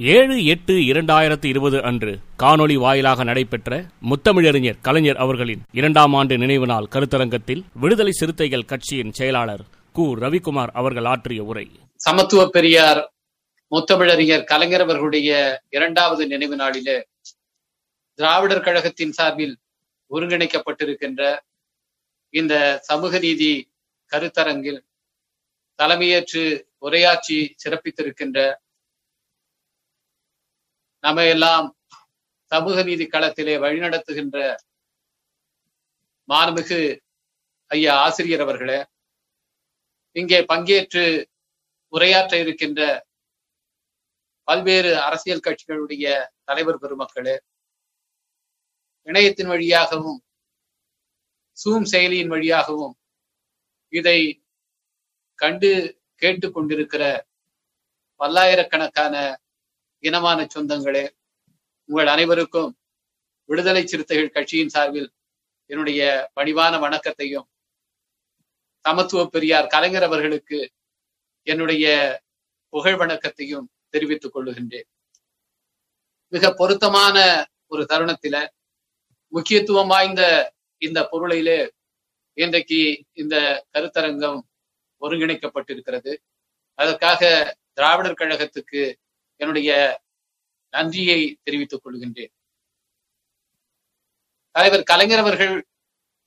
ஏழு எட்டு இரண்டாயிரத்தி இருபது அன்று காணொளி வாயிலாக நடைபெற்ற முத்தமிழறிஞர் கலைஞர் அவர்களின் இரண்டாம் ஆண்டு நினைவு நாள் கருத்தரங்கத்தில் விடுதலை சிறுத்தைகள் கட்சியின் செயலாளர் கு. ரவிக்குமார் அவர்கள் ஆற்றிய உரை. சமத்துவ பெரியார் முத்தமிழறிஞர் கலைஞர் அவர்களுடைய இரண்டாவது நினைவு நாளிலே திராவிடர் கழகத்தின் சார்பில் ஒருங்கிணைக்கப்பட்டிருக்கின்ற இந்த சமூக நீதி கருத்தரங்கில் தலைமையேற்று உரையாற்றி சிறப்பித்திருக்கின்ற நம்ம எல்லாம் சமூக நீதி களத்திலே வழிநடத்துகின்ற மாண்புமிகு ஐயா ஆசிரியர் அவர்களே இங்கே பங்கேற்று உரையாற்ற இருக்கின்ற பல்வேறு அரசியல் கட்சிகளுடைய தலைவர் பெருமக்களே இணையத்தின் வழியாகவும் சூம் செயலியின் வழியாகவும் இதை கண்டு கேட்டு கொண்டிருக்கிற பல்லாயிரக்கணக்கான இனமான சொந்தங்களே உங்கள் அனைவருக்கும் விடுதலை சிறுத்தைகள் கட்சியின் சார்பில் என்னுடைய பணிவான வணக்கத்தையும் சமத்துவ பெரியார் கலைஞர் அவர்களுக்கு என்னுடைய புகழ் வணக்கத்தையும் தெரிவித்துக் கொள்ளுகின்றேன். மிக பொருத்தமான ஒரு தருணத்தில முக்கியத்துவம் வாய்ந்த இந்த பொருளிலே இன்றைக்கு இந்த கருத்தரங்கம் ஒருங்கிணைக்கப்பட்டிருக்கிறது. அதற்காக திராவிடர் கழகத்துக்கு என்னுடைய நன்றியை தெரிவித்துக் கொள்கின்றேன். தலைவர் கலைஞர் அவர்கள்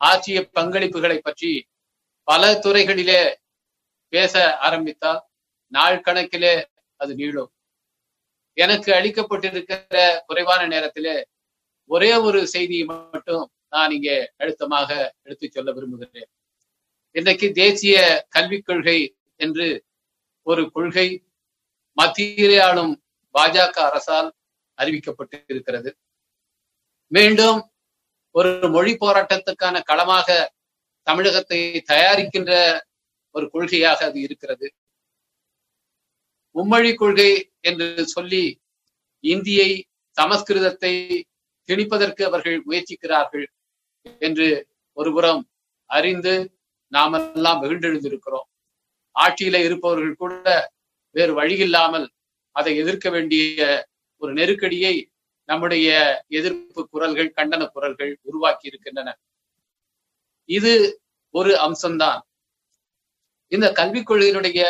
ஆற்றிய பங்களிப்புகளை பற்றி பல துறைகளிலே பேச ஆரம்பித்தால் நாள் கணக்கிலே அது நீளும். எனக்கு அளிக்கப்பட்டிருக்கிற குறைவான நேரத்திலே ஒரே ஒரு செய்தியை மட்டும் நான் இங்கே அழுத்தமாக எடுத்துச் சொல்ல விரும்புகிறேன். இன்றைக்கு தேசிய கல்விக் கொள்கை என்று ஒரு கொள்கை மத்தியிலே ஆளும் பாஜக அரசால் அறிவிக்கப்பட்டு இருக்கிறது மீண்டும் ஒரு மொழி போராட்டத்துக்கான களமாக தமிழகத்தை தயாரிக்கின்ற ஒரு கொள்கையாக அது இருக்கிறது. மும்மொழி கொள்கை என்று சொல்லி இந்தியை சமஸ்கிருதத்தை திணிப்பதற்கு அவர்கள் முயற்சிக்கிறார்கள் என்று ஒருபுறம் அறிந்து நாமெல்லாம் வெகுண்டெழுந்திருக்கிறோம். ஆட்சியில இருப்பவர்கள் கூட வேறு வழியில்லாமல் அதை எதிர்க்க வேண்டிய ஒரு நெருக்கடியை நம்முடைய எதிர்ப்பு குரல்கள் கண்டன குரல்கள் உருவாக்கி இருக்கின்றன. இது ஒரு அம்சம்தான். இந்த கல்விக் கொள்கையினுடைய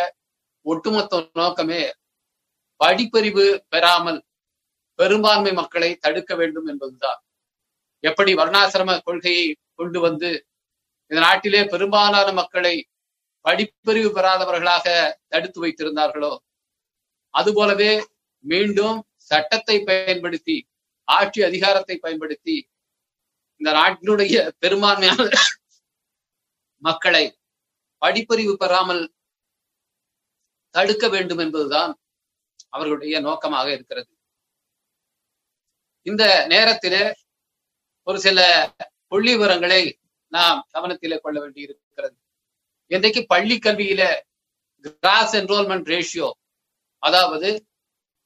ஒட்டுமொத்த நோக்கமே படிப்பறிவு பெறாமல் பெரும்பான்மை மக்களை தடுக்க வேண்டும் என்பதுதான். எப்படி வர்ணாசிரம கொள்கையை கொண்டு வந்து இந்த நாட்டிலே பெரும்பாலான மக்களை படிப்பறிவு பெறாதவர்களாக தடுத்து வைத்திருந்தார்களோ? அதுபோலவே மீண்டும் சட்டத்தை பயன்படுத்தி ஆட்சி அதிகாரத்தை பயன்படுத்தி இந்த நாட்டினுடைய பெரும்பான்மையான மக்களை படிப்பறிவு பெறாமல் தடுக்க வேண்டும் என்பதுதான் அவர்களுடைய நோக்கமாக இருக்கிறது. இந்த நேரத்திலே ஒரு சில புள்ளி விவரங்களை நாம் கவனத்திலே கொள்ள வேண்டியிருக்கும். இன்றைக்கு பள்ளி கல்வியில கிராஸ் என்ரோல்மெண்ட் ரேஷியோ அதாவது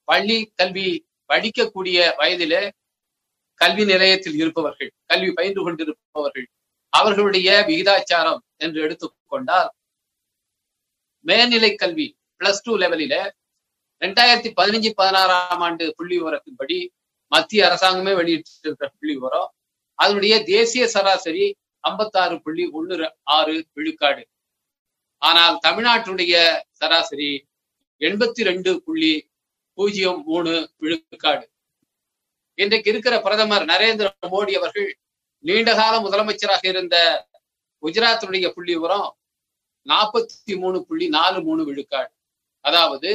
பள்ளி கல்வி படிக்கக்கூடிய வயதிலே கல்வி நிலையத்தில் இருப்பவர்கள் கல்வி பயின்று கொண்டிருப்பவர்கள் அவர்களுடைய விகிதாச்சாரம் என்று எடுத்துக்கொண்டால் மேல்நிலை கல்வி பிளஸ் டூ லெவலில ரெண்டாயிரத்தி பதினஞ்சு பதினாறாம் ஆண்டு புள்ளி விவரத்தின்படி மத்திய அரசாங்கமே வெளியிட்டிருக்கிற புள்ளி விவரம் அதனுடைய தேசிய சராசரி ஐம்பத்தாறு புள்ளி ஒன்னு ஆறு விழுக்காடு. ஆனால் தமிழ்நாட்டுடைய சராசரி எண்பத்தி ரெண்டு புள்ளி பூஜ்ஜியம் மூணு விழுக்காடு. இன்றைக்கு இருக்கிற பிரதமர் நரேந்திர மோடி அவர்கள் நீண்டகால முதலமைச்சராக இருந்த குஜராத்தினுடைய புள்ளி உரம் நாற்பத்தி மூணு புள்ளி நாலு மூணு விழுக்காடு. அதாவது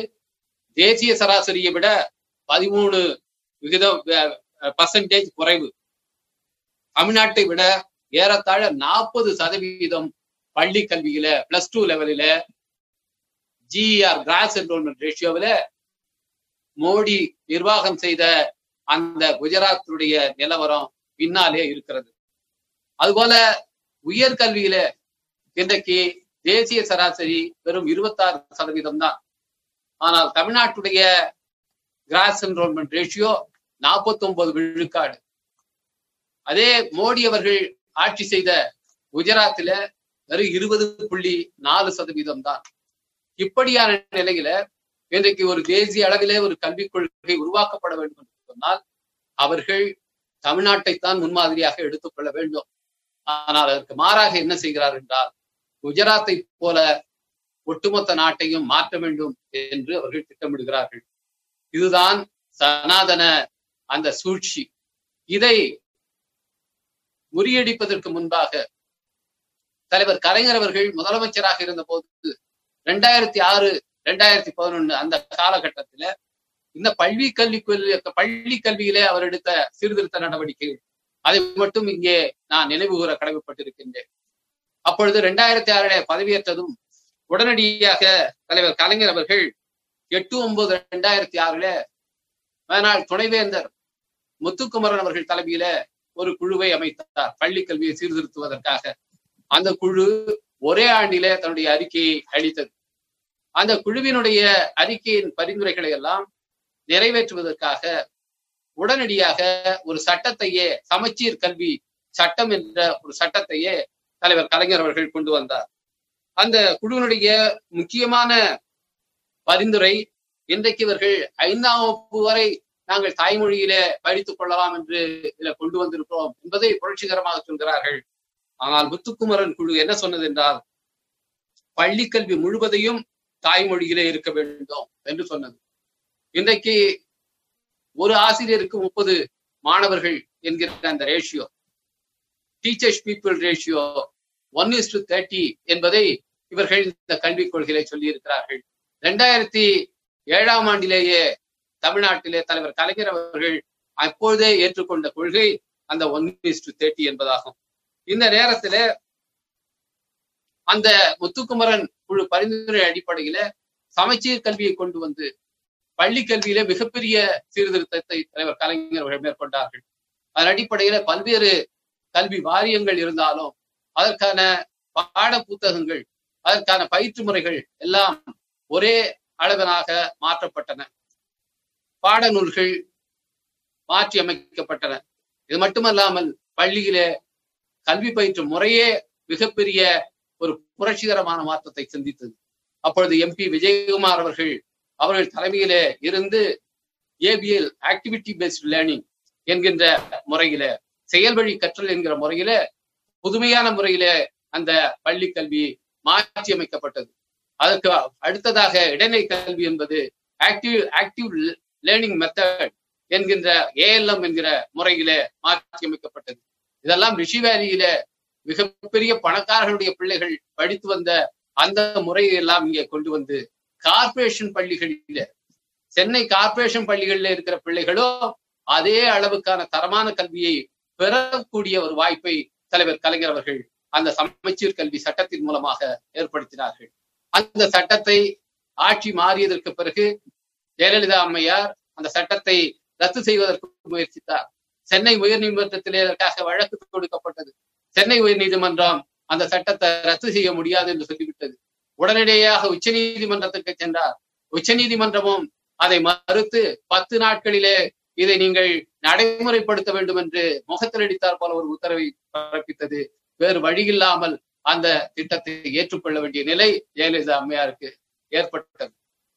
தேசிய சராசரியை விட பதிமூணு விகிதம் பர்சன்டேஜ் குறைவு. தமிழ்நாட்டை விட ஏறத்தாழ நாற்பது சதவீதம் பள்ளி கல்வியில பிளஸ் டூ லெவலில ஜிஆர் கிராஸ் என்ரோல்மெண்ட் ரேஷியோவில் மோடி நிர்வாகம் செய்த அந்த குஜராத்துடைய நிலவரம் பின்னாலே இருக்கிறது. அதுபோல உயர்கல்வியில இன்றைக்கு தேசிய சராசரி வெறும் இருபத்தாறு சதவீதம் தான். ஆனால் தமிழ்நாட்டுடைய கிராஸ் என்ரோல்மெண்ட் ரேஷியோ நாற்பத்தி ஒன்பது விழுக்காடு. அதே மோடி அவர்கள் ஆட்சி செய்த குஜராத்தில வெறும் இருபது புள்ளி நாலு சதவீதம் தான். இப்படியான நிலையில இன்றைக்கு ஒரு தேசிய அளவிலே ஒரு கல்விக் கொள்கை உருவாக்கப்பட வேண்டும் என்று சொன்னால் அவர்கள் தமிழ்நாட்டைத்தான் முன்மாதிரியாக எடுத்துக்கொள்ள வேண்டும். ஆனால் அதற்கு மாறாக என்ன செய்கிறார் என்றால் குஜராத்தை போல ஒட்டுமொத்த நாட்டையும் மாற்ற வேண்டும் என்று அவர்கள் திட்டமிடுகிறார்கள். இதுதான் சனாதன அந்த சூழ்ச்சி. இதை முறியடிப்பதற்கு முன்பாக தலைவர் கலைஞர் அவர்கள் முதலமைச்சராக இருந்த போது ரெண்டாயிரத்தி ஆறு ரெண்டாயிரத்தி பதினொன்னு அந்த காலகட்டத்துல இந்த பள்ளி கல்வி பள்ளி கல்வியிலே அவர் எடுத்த சீர்திருத்த நடவடிக்கை. அதை மட்டும் இங்கே நான் நினைவு கூற கடமைப்பட்டிருக்கின்றேன். அப்பொழுது ரெண்டாயிரத்தி ஆறுல பதவியேற்றதும் உடனடியாக தலைவர் கலைஞர் அவர்கள் எட்டு ஒன்பது ரெண்டாயிரத்தி ஆறுல அதனால் துணைவேந்தர் முத்துக்குமரன் அவர்கள் தலைமையில ஒரு குழுவை அமைத்தார். பள்ளி கல்வியை சீர்திருத்துவதற்காக. அந்த குழு ஒரே ஆண்டிலே தன்னுடைய அறிக்கையை அளித்தது. அந்த குழுவினுடைய அறிக்கையின் பரிந்துரைகளை எல்லாம் நிறைவேற்றுவதற்காக உடனடியாக ஒரு சட்டத்தையே சமச்சீர் கல்வி சட்டம் என்ற ஒரு சட்டத்தையே தலைவர் கலைஞர் அவர்கள் கொண்டு வந்தார். அந்த குழுவினுடைய முக்கியமான பரிந்துரை இன்றைக்கு இவர்கள் ஐந்தாம் வகுப்பு வரை நாங்கள் தாய்மொழியிலே படித்துக் கொள்ளலாம் என்று இதில் கொண்டு வந்திருக்கிறோம் என்பதை புரட்சிகரமாக சொல்கிறார்கள். ஆனால் முத்துக்குமரன் குழு என்ன சொன்னது என்றால் பள்ளிக்கல்வி முழுவதையும் தாய்மொழியிலே இருக்க வேண்டும் என்று சொன்னது. இன்றைக்கு ஒரு ஆசிரியருக்கு முப்பது மாணவர்கள் என்கிற அந்த ratio teachers people ratio one is to thirty என்பதை இவர்கள் இந்த கல்விக் கொள்கையை சொல்லி இருக்கிறார்கள் ரெண்டாயிரத்தி ஏழாம் ஆண்டிலேயே தமிழ்நாட்டிலே தலைவர் கலைஞர் அவர்கள் அப்பொழுதே ஏற்றுக்கொண்ட கொள்கை அந்த ஒன் இஸ் டு தேர்ட்டி என்பதாகும். இந்த நேரத்துல அந்த முத்துக்குமரன் குழு பரிந்துரை அடிப்படையில சமச்சீர் கல்வியை கொண்டு வந்து பள்ளி கல்வியில மிகப்பெரிய சீர்திருத்தத்தை தலைவர் கலைஞர் அவர்கள் மேற்கொண்டார்கள். அதன் அடிப்படையில பல்வேறு கல்வி வாரியங்கள் இருந்தாலும் அதற்கான பாட புத்தகங்கள் அதற்கான பயிற்று முறைகள் எல்லாம் ஒரே அளவனாக மாற்றப்பட்டன. பாடநூல்கள் மாற்றி அமைக்கப்பட்டன இது மட்டுமல்லாமல் பள்ளியிலே கல்வி பயிற்று முறையே மிகப்பெரிய ஒரு புரட்சிகரமான மாற்றத்தை சந்தித்தது. அப்பொழுது எம்பி விஜயகுமார் அவர்கள் அவர்கள் தலைமையிலே இருந்து ஏபிஎல் ஆக்டிவிட்டி பேஸ்ட் லேர்னிங் என்கின்ற முறையில செயல்வழி கற்றல் என்கிற முறையில புதுமையான முறையில அந்த பள்ளி கல்வி மாற்றி அமைக்கப்பட்டது அதற்கு அடுத்ததாக இடைநிலை கல்வி என்பது ஆக்டிவ் ஆக்டிவ் லேர்னிங் மெத்தட் என்கின்ற ஏஎல்எம் என்கிற முறையில மாற்றி அமைக்கப்பட்டது இதெல்லாம் ரிஷிவேலியில மிகப்பெரிய பணக்காரர்களுடைய பிள்ளைகள் படித்து வந்த அந்த முறையை எல்லாம் இங்கே கொண்டு வந்து கார்பரேஷன் பள்ளிகளில சென்னை கார்பரேஷன் பள்ளிகளில் இருக்கிற பிள்ளைகளோ அதே அளவுக்கான தரமான கல்வியை பெறக்கூடிய ஒரு வாய்ப்பை தலைவர் கலைஞர் அவர்கள் அந்த சமச்சீர் கல்வி சட்டத்தின் மூலமாக ஏற்படுத்தினார்கள். அந்த சட்டத்தை ஆட்சி மாறியதற்கு பிறகு ஜெயலலிதா அம்மையார் அந்த சட்டத்தை ரத்து செய்வதற்கு முயற்சித்தார். சென்னை உயர்நீதிமன்றத்திலே அதற்காக வழக்கு தொடுக்கப்பட்டது. சென்னை உயர்நீதிமன்றம் அந்த சட்டத்தை ரத்து செய்ய முடியாது என்று சொல்லிவிட்டது. உடனடியாக உச்ச நீதிமன்றத்துக்கு சென்றார். உச்ச நீதிமன்றமும் அதை மறுத்து பத்து நாட்களிலே இதை நீங்கள் நடைமுறைப்படுத்த வேண்டும் என்று முகத்தில் அடித்தார் போல ஒரு உத்தரவை பிறப்பித்தது. வேறு வழியில்லாமல் அந்த திட்டத்தை ஏற்றுக்கொள்ள வேண்டிய நிலை ஜெயலலிதா அம்மையாருக்கு ஏற்பட்டது.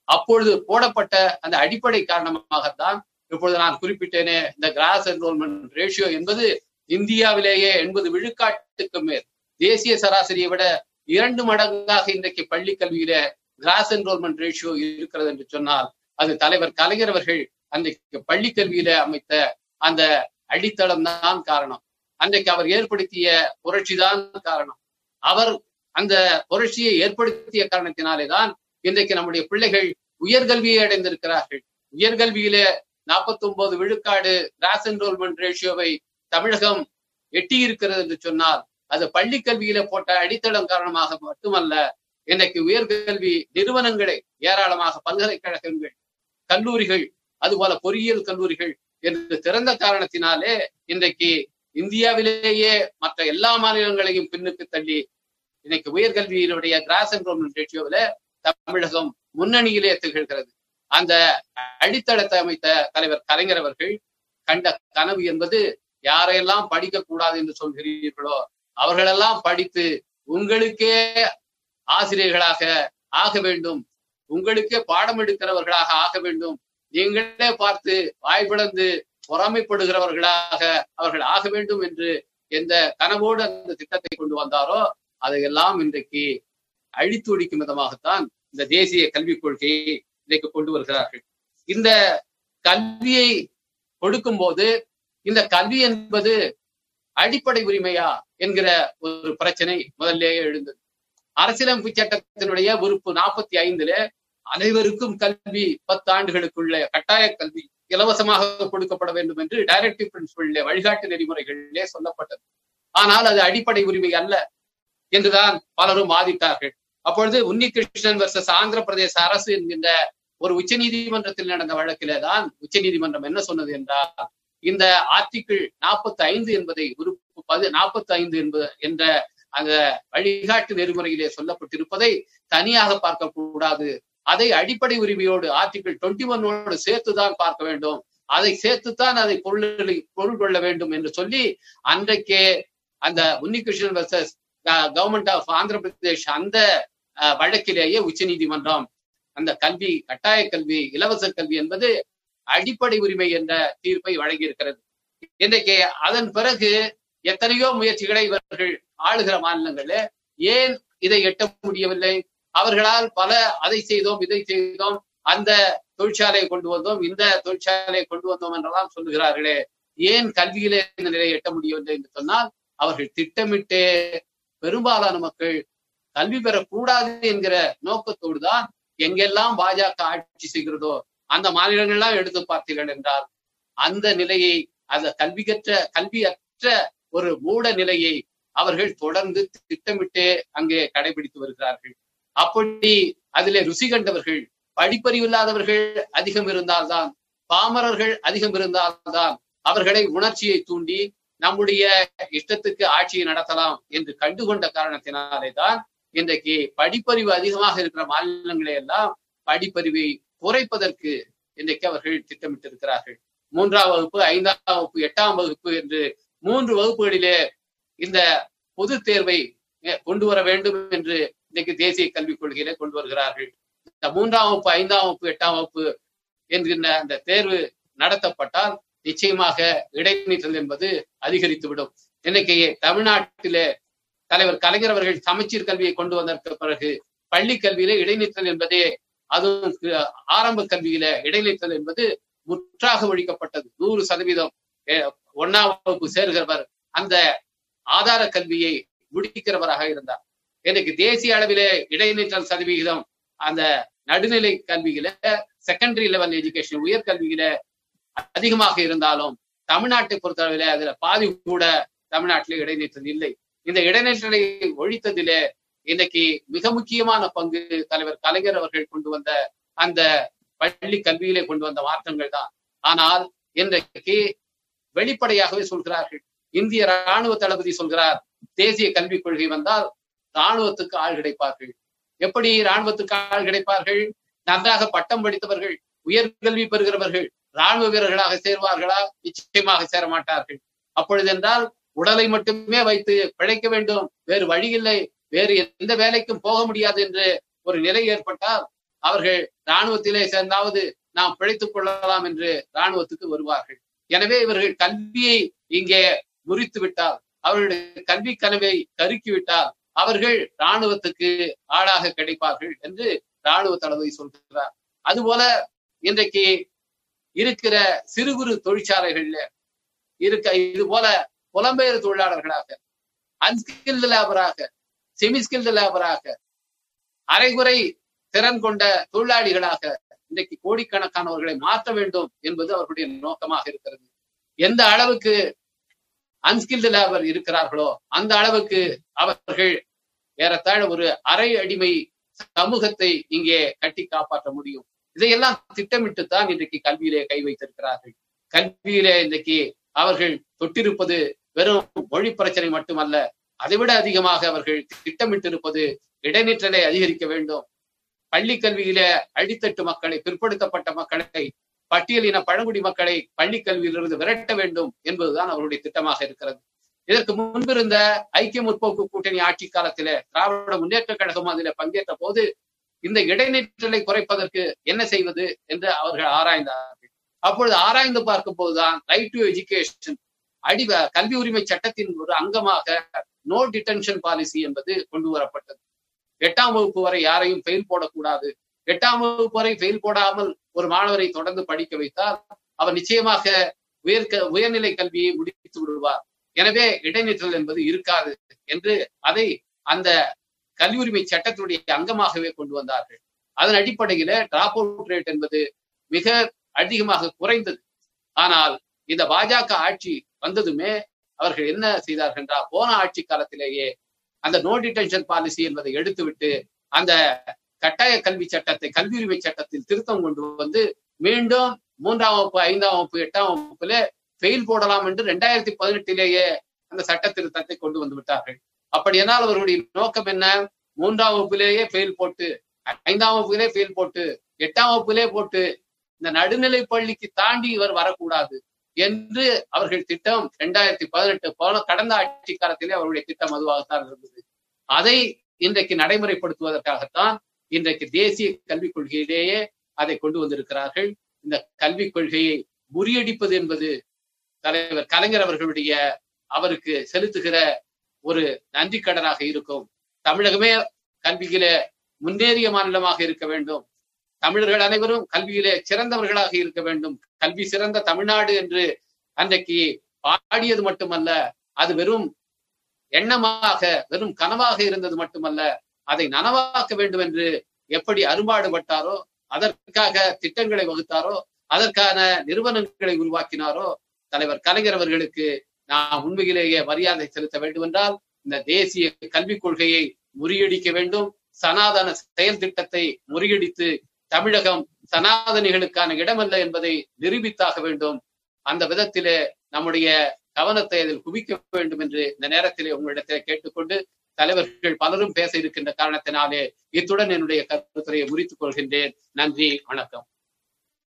அப்பொழுது போடப்பட்ட அந்த அடிப்படை காரணமாகத்தான் இப்பொழுது நான் குறிப்பிட்டேனே இந்த கிராஸ் என்ரோல்மெண்ட் ரேஷியோ என்பது இந்தியாவிலேயே எண்பது விழுக்காட்டுக்கு மேல். தேசிய சராசரியை விட இரண்டு மடங்காக இன்றைக்கு பள்ளி கல்வியில கிராஸ் என்ரோல்மெண்ட் ரேஷியோ இருக்கிறது என்று சொன்னால் அது தலைவர் கலைஞர் அவர்கள் அன்றைக்கு பள்ளி கல்வியில அமைத்த அந்த அடித்தளம் தான் காரணம். அன்றைக்கு அவர் ஏற்படுத்திய புரட்சி தான் காரணம். அவர் அந்த புரட்சியை ஏற்படுத்திய காரணத்தினாலே தான் இன்றைக்கு நம்முடைய பிள்ளைகள் உயர்கல்வியை அடைந்திருக்கிறார்கள். உயர்கல்வியில நாற்பத்தி ஒன்பது விழுக்காடு கிராஸ் என்ரோல்மெண்ட் ரேஷியோவை தமிழகம் எட்டி இருக்கிறது என்று சொன்னால் அது பள்ளி கல்வியில போட்ட அடித்தளம் காரணமாக மட்டுமல்ல இன்றைக்கு உயர்கல்வி நிறுவனங்களை ஏராளமாக பல்கலைக்கழகங்கள் கல்லூரிகள் அதுபோல பொறியியல் கல்லூரிகள் என்று திறந்த காரணத்தினாலே இன்றைக்கு இந்தியாவிலேயே மற்ற எல்லா மாநிலங்களையும் பின்னுக்கு தள்ளி இன்னைக்கு உயர்கல்வியினுடைய கிராஸ் என்ரோல்மெண்ட் ரேஷியோவில தமிழகம் முன்னணியிலே திகழ்கிறது. அந்த அடித்தளத்தை அமைத்த தலைவர் கலைஞர் அவர்கள் கண்ட கனவு என்பது யாரையெல்லாம் படிக்க கூடாது என்று சொல்கிறீர்களோ அவர்களெல்லாம் படித்து உங்களுக்கே ஆசிரியர்களாக ஆக வேண்டும் உங்களுக்கே பாடம் எடுக்கிறவர்களாக ஆக வேண்டும் நீங்களே பார்த்து வாய் பிளந்து பொறாமைப்படுகிறவர்களாக அவர்கள் ஆக வேண்டும் என்று எந்த கனவோடு அந்த திட்டத்தை கொண்டு வந்தாரோ அதையெல்லாம் இன்றைக்கு அழித்து ஒழிக்கும் விதமாகத்தான் இந்த தேசிய கல்விக் கொள்கையை இன்றைக்கு கொண்டு வருகிறார்கள். இந்த கல்வியை கொடுக்கும் போது இந்த கல்வி என்பது அடிப்படை உரிமையா என்கிற ஒரு பிரச்சனை முதல்லேயே எழுந்தது. அரசியலமைப்பு சட்டத்தினுடைய உறுப்பு நாற்பத்தி ஐந்துல அனைவருக்கும் கல்வி பத்து ஆண்டுகளுக்குள்ள கட்டாய கல்வி இலவசமாக கொடுக்கப்பட வேண்டும் என்று டைரக்டிவ் பிரின்சிபல்ல வழிகாட்டு நெறிமுறைகளிலே சொல்லப்பட்டது. ஆனால் அது அடிப்படை உரிமை அல்ல என்றுதான் பலரும் வாதிட்டார்கள். அப்பொழுது உன்னிகிருஷ்ணன் வர்சஸ் ஆந்திர பிரதேச அரசு என்கின்ற ஒரு உச்ச நீதிமன்றத்தில் நடந்த வழக்கிலே தான் உச்ச நீதிமன்றம் என்ன சொன்னது என்றால் இந்த ஆர்டிகிள் நாற்பத்தி ஐந்து என்பதை உறுப்பு பது நாற்பத்தி ஐந்து என்பது என்ற அந்த வழிகாட்டு நெறிமுறையிலே சொல்லப்பட்டிருப்பதை தனியாக பார்க்க கூடாது. அதை அடிப்படை உரிமையோடு ஆர்டிகிள் டுவெண்ட்டி ஒன்னோடு சேர்த்துதான் பார்க்க வேண்டும். அதை சேர்த்துத்தான் அதை பொருள்களை பொருள் கொள்ள வேண்டும் என்று சொல்லி அன்றைக்கே அந்த Unnikrishnan versus government of Andhra Pradesh அந்த வழக்கிலேயே உச்ச நீதிமன்றம் அந்த கல்வி கட்டாய கல்வி இலவச கல்வி என்பது அடிப்படை உரிமை என்ற தீர்ப்பை வழங்கியிருக்கிறது. இன்றைக்கு அதன் பிறகு எத்தனையோ முயற்சிகளை இவர்கள் ஆளுகிற மாநிலங்கள்ல ஏன் இதை எட்ட முடியவில்லை? அவர்களால் பல அதை செய்தோம் இதை செய்தோம் அந்த தொழிற்சாலையை கொண்டு வந்தோம் இந்த தொழிற்சாலையை கொண்டு வந்தோம் என்றெல்லாம் சொல்லுகிறார்களே. ஏன் கல்வியிலே இந்த நிலையை எட்ட முடியவில்லை என்று சொன்னால் அவர்கள் திட்டமிட்டு பெரும்பாலான மக்கள் கல்வி பெறக்கூடாது என்கிற நோக்கத்தோடு தான் எங்கெல்லாம் பாஜக ஆட்சி செய்கிறதோ அந்த மாநிலங்கள்லாம் எடுத்து பார்த்தீர்கள் என்றால் அந்த நிலையை அந்த கல்வி கற்ற கல்வியற்ற ஒரு மூட நிலையை அவர்கள் தொடர்ந்து திட்டமிட்டே அங்கே கடைபிடித்து வருகிறார்கள். அப்படி அதிலே ருசி கண்டவர்கள் படிப்பறிவு இல்லாதவர்கள் அதிகம் இருந்தால்தான் பாமரர்கள் அதிகம் இருந்தால்தான் அவர்களை உணர்ச்சியை தூண்டி நம்முடைய இஷ்டத்துக்கு ஆட்சியை நடத்தலாம் என்று கண்டுகொண்ட காரணத்தினாலே தான் இன்றைக்கு படிப்பறிவு அதிகமாக இருக்கிற மாநிலங்களை எல்லாம் படிப்பறிவை குறைப்பதற்கு இன்றைக்கு அவர்கள் திட்டமிட்டிருக்கிறார்கள். மூன்றாம் வகுப்பு ஐந்தாம் வகுப்பு எட்டாம் வகுப்பு என்று மூன்று வகுப்புகளிலே இந்த பொது தேர்வை கொண்டு வர வேண்டும் என்று இன்னைக்கு தேசிய கல்விக் கொள்கையில கொண்டு வருகிறார்கள். இந்த மூன்றாம் வகுப்பு ஐந்தாம் வகுப்பு எட்டாம் வகுப்பு என்கின்ற அந்த தேர்வு நடத்தப்பட்டால் நிச்சயமாக இடைநிற்றல் என்பது அதிகரித்துவிடும். இன்னைக்கு தமிழ்நாட்டிலே தலைவர் கலைஞர் அவர்கள் சமச்சீர் கல்வியை கொண்டு வந்ததற்கு பிறகு பள்ளி கல்வியில இடைநிற்றல் என்பதே அதுவும் ஆரம்ப கல்வியில இடைநிற்றல் என்பது முற்றாக ஒழிக்கப்பட்டது. நூறு சதவீதம் ஒன்னாம் வகுப்பு சேர்கிறவர் அந்த ஆதார கல்வியை முடிக்கிறவராக இருந்தார். எனக்கு தேசிய அளவிலே இடைநிற்றல் சதவிகிதம் அந்த நடுநிலை கல்வியில செகண்டரி லெவல் எஜுகேஷன் உயர்கல்வியில அதிகமாக இருந்தாலும் தமிழ்நாட்டை பொறுத்தளவில் அதுல பாதி கூட தமிழ்நாட்டில இடைநிற்றல் இல்லை. இந்த இடைநிற்றலை ஒழித்ததிலே இன்னைக்கு மிக முக்கியமான பங்கு தலைவர் கலைஞர் அவர்கள் கொண்டு வந்த அந்த பள்ளி கல்வியிலே கொண்டு வந்த மாற்றங்கள் தான். ஆனால் இன்றைக்கு வெளிப்படையாகவே சொல்கிறார்கள். இந்திய ராணுவ தளபதி சொல்கிறார் தேசிய கல்விக் கொள்கை வந்தால் ராணுவத்துக்கு ஆள் கிடைப்பார்கள். எப்படி ராணுவத்துக்கு ஆள் கிடைப்பார்கள்? நன்றாக பட்டம் படித்தவர்கள் உயர்கல்வி பெறுகிறவர்கள் ராணுவ வீரர்களாக சேர்வார்களா? நிச்சயமாக சேர மாட்டார்கள் அப்பொழுது என்றால் உடலை மட்டுமே வைத்து பிழைக்க வேண்டும். வேறு வழி இல்லை வேறு எந்த வேலைக்கும் போக முடியாது என்று ஒரு நிலை ஏற்பட்டால் அவர்கள் இராணுவத்திலே சேர்ந்தாவது நாம் பிழைத்துக் கொள்ளலாம் என்று இராணுவத்துக்கு வருவார்கள். எனவே இவர்கள் கல்வியை இங்கே முறித்து விட்டால் அவர்களுடைய கல்வி கனவை கருக்கிவிட்டால் அவர்கள் இராணுவத்துக்கு ஆளாக கிடைப்பார்கள் என்று இராணுவ தளபதி சொல்கிறார். அதுபோல இன்றைக்கு இருக்கிற சிறு குறு தொழிற்சாலைகள்ல இருக்க இது போல புலம்பெயர் தொழிலாளர்களாக அன்ஸ்கில்டு லேபராக செமிஸ்கில்டு லேபராக அரைகுறை திறன் கொண்ட தொழிலாளிகளாக இன்றைக்கு கோடிக்கணக்கானவர்களை மாற்ற வேண்டும் என்பது அவர்களுடைய நோக்கமாக இருக்கிறது. எந்த அளவுக்கு அன்ஸ்கில்டு லேபர் இருக்கிறார்களோ அந்த அளவுக்கு அவர்கள் ஏறத்தாழ ஒரு அரை அடிமை சமூகத்தை இங்கே கட்டி காப்பாற்ற முடியும். இதையெல்லாம் திட்டமிட்டுத்தான் இன்றைக்கு கல்வியிலே கை வைத்திருக்கிறார்கள். கல்வியிலே இன்றைக்கு அவர்கள் தொட்டிருப்பது வெறும் மொழி பிரச்சனை மட்டுமல்ல அதைவிட அதிகமாக அவர்கள் திட்டமிட்டிருப்பது இடைநிற்றலை அதிகரிக்க வேண்டும். பள்ளி கல்வியில அடித்தட்டு மக்களை பிற்படுத்தப்பட்ட மக்களை பட்டியலின பழங்குடி மக்களை பள்ளி கல்வியிலிருந்து விரட்ட வேண்டும் என்பதுதான் அவருடைய திட்டமாக இருக்கிறது. இதற்கு முன்பிருந்த ஐக்கிய முற்போக்கு கூட்டணி ஆட்சி காலத்தில திராவிட முன்னேற்ற கழகம் அதில பங்கேற்ற போது இந்த இடைநிற்றலை குறைப்பதற்கு என்ன செய்வது என்று அவர்கள் ஆராய்ந்தார்கள். அப்பொழுது ஆராய்ந்து பார்க்கும் போதுதான் ரைட் டு எஜுகேஷன் அடி கல்வி உரிமை சட்டத்தின் ஒரு அங்கமாக நோ டிடென்ஷன் பாலிசி என்பது கொண்டு வரப்பட்டது. எட்டாம் வகுப்பு வரை யாரையும் ஃபெயில் போடக்கூடாது. எட்டாம் வகுப்பு வரை ஃபெயில் போடாமல் ஒரு மாணவரை தொடர்ந்து படிக்க வைத்தால் அவர் நிச்சயமாக உயர்க உயர்நிலை கல்வியை முடித்து விடுவார். எனவே இடைநிற்றல் என்பது இருக்காது என்று அதை அந்த கல்வி உரிமை சட்டத்தினுடைய அங்கமாகவே கொண்டு வந்தார்கள். அதன் அடிப்படையில டிராப் அவுட் ரேட் என்பது மிக அதிகமாக குறைந்தது. ஆனால் இந்த பாஜக ஆட்சி வந்ததுமே அவர்கள் என்ன செய்தார்கள் என்றால் போன ஆட்சி காலத்திலேயே அந்த நோ டிடென்ஷன் பாலிசி என்பதை எடுத்துவிட்டு அந்த கட்டாய கல்வி சட்டத்தை கல்வி உரிமை சட்டத்தில் திருத்தம் கொண்டு வந்து மீண்டும் மூன்றாம் வகுப்பு ஐந்தாம் வகுப்பு எட்டாம் வகுப்புல ஃபெயில் போடலாம் என்று ரெண்டாயிரத்தி பதினெட்டிலேயே அந்த சட்ட திருத்தத்தை கொண்டு வந்து விட்டார்கள். அப்படியானால் அவர்களுடைய நோக்கம் என்ன? மூன்றாம் வகுப்பிலேயே ஃபெயில் போட்டு ஐந்தாம் வகுப்பிலே ஃபெயில் போட்டு எட்டாம் வகுப்பிலே போட்டு இந்த நடுநிலை பள்ளிக்கு தாண்டி இவர் வரக்கூடாது. என்று அவர்கள் திட்டம் இரண்டாயிரத்தி பதினெட்டு போன கடந்த ஆட்சி காலத்திலே அவருடைய திட்டம் அதுவாகத்தான் இருந்தது. அதை இன்றைக்கு நடைமுறைப்படுத்துவதற்காகத்தான் இன்றைக்கு தேசிய கல்விக் கொள்கையிலேயே அதை கொண்டு வந்திருக்கிறார்கள். இந்த கல்விக் கொள்கையை முறியடிப்பது என்பது தலைவர் கலைஞர் அவர்களுடைய அவருக்கு செலுத்துகிற ஒரு நன்றி கடனாக இருக்கும். தமிழகமே கல்வியில முன்னேறிய மாநிலமாக இருக்க வேண்டும். தமிழர்கள் அனைவரும் கல்வியிலே சிறந்தவர்களாக இருக்க வேண்டும். கல்வி சிறந்த தமிழ்நாடு என்று அன்றைக்கு பாடியது மட்டுமல்ல அது வெறும் எண்ணமாக வெறும் கனவாக இருந்தது மட்டுமல்ல அதை நனவாக்க வேண்டும் என்று எப்படி அரும்பாடுபட்டாரோ அதற்காக திட்டங்களை வகுத்தாரோ அதற்கான நிறுவனங்களை உருவாக்கினாரோ தலைவர் கலைஞர் அவர்களுக்கு நாம் உண்மையிலேயே மரியாதை செலுத்த வேண்டும் என்றால் இந்த தேசிய கல்விக் கொள்கையை முறியடிக்க வேண்டும். சனாதன செயல் திட்டத்தை முறியடித்து தமிழகம் சனாதனிகளுக்கான இடமல்ல என்பதை நிரூபித்தாக வேண்டும். அந்த விதத்திலே நம்முடைய கவனத்தை அதில் குவிக்க வேண்டும் என்று இந்த நேரத்திலே உங்களிடத்தில் கேட்டுக்கொண்டு தலைவர்கள் பலரும் பேச இருக்கின்ற காரணத்தினாலே இத்துடன் என்னுடைய கருத்துரையை முறித்துக் கொள்கின்றேன். நன்றி வணக்கம்.